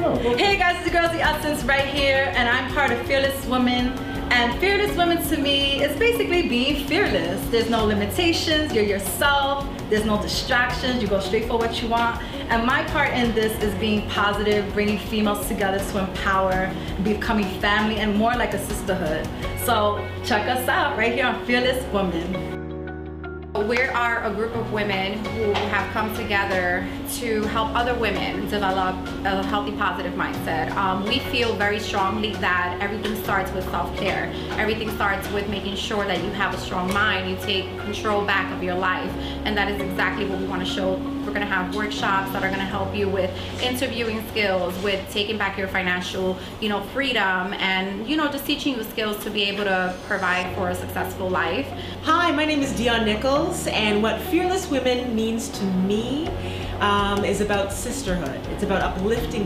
Hey guys, it's the Girls The Essence right here, and I'm part of Fearless Women. And Fearless Women to me is basically being fearless. There's no limitations, you're yourself, there's no distractions, you go straight for what you want. And my part in this is being positive, bringing females together to empower, becoming family, and more like a sisterhood. So check us out right here on Fearless Women. We are a group of women who have come together to help other women develop a healthy, positive mindset. Um, we feel very strongly that everything starts with self-care. Everything starts with making sure that you have a strong mind, you take control back of your life, and that is exactly what we want to show. We're going to have workshops that are going to help you with interviewing skills, with taking back your financial, you know, freedom, and you know, just teaching you skills to be able to provide for a successful life. Hi, my name is Dion Nichols, and what Fearless Women means to me um, is about sisterhood. It's about uplifting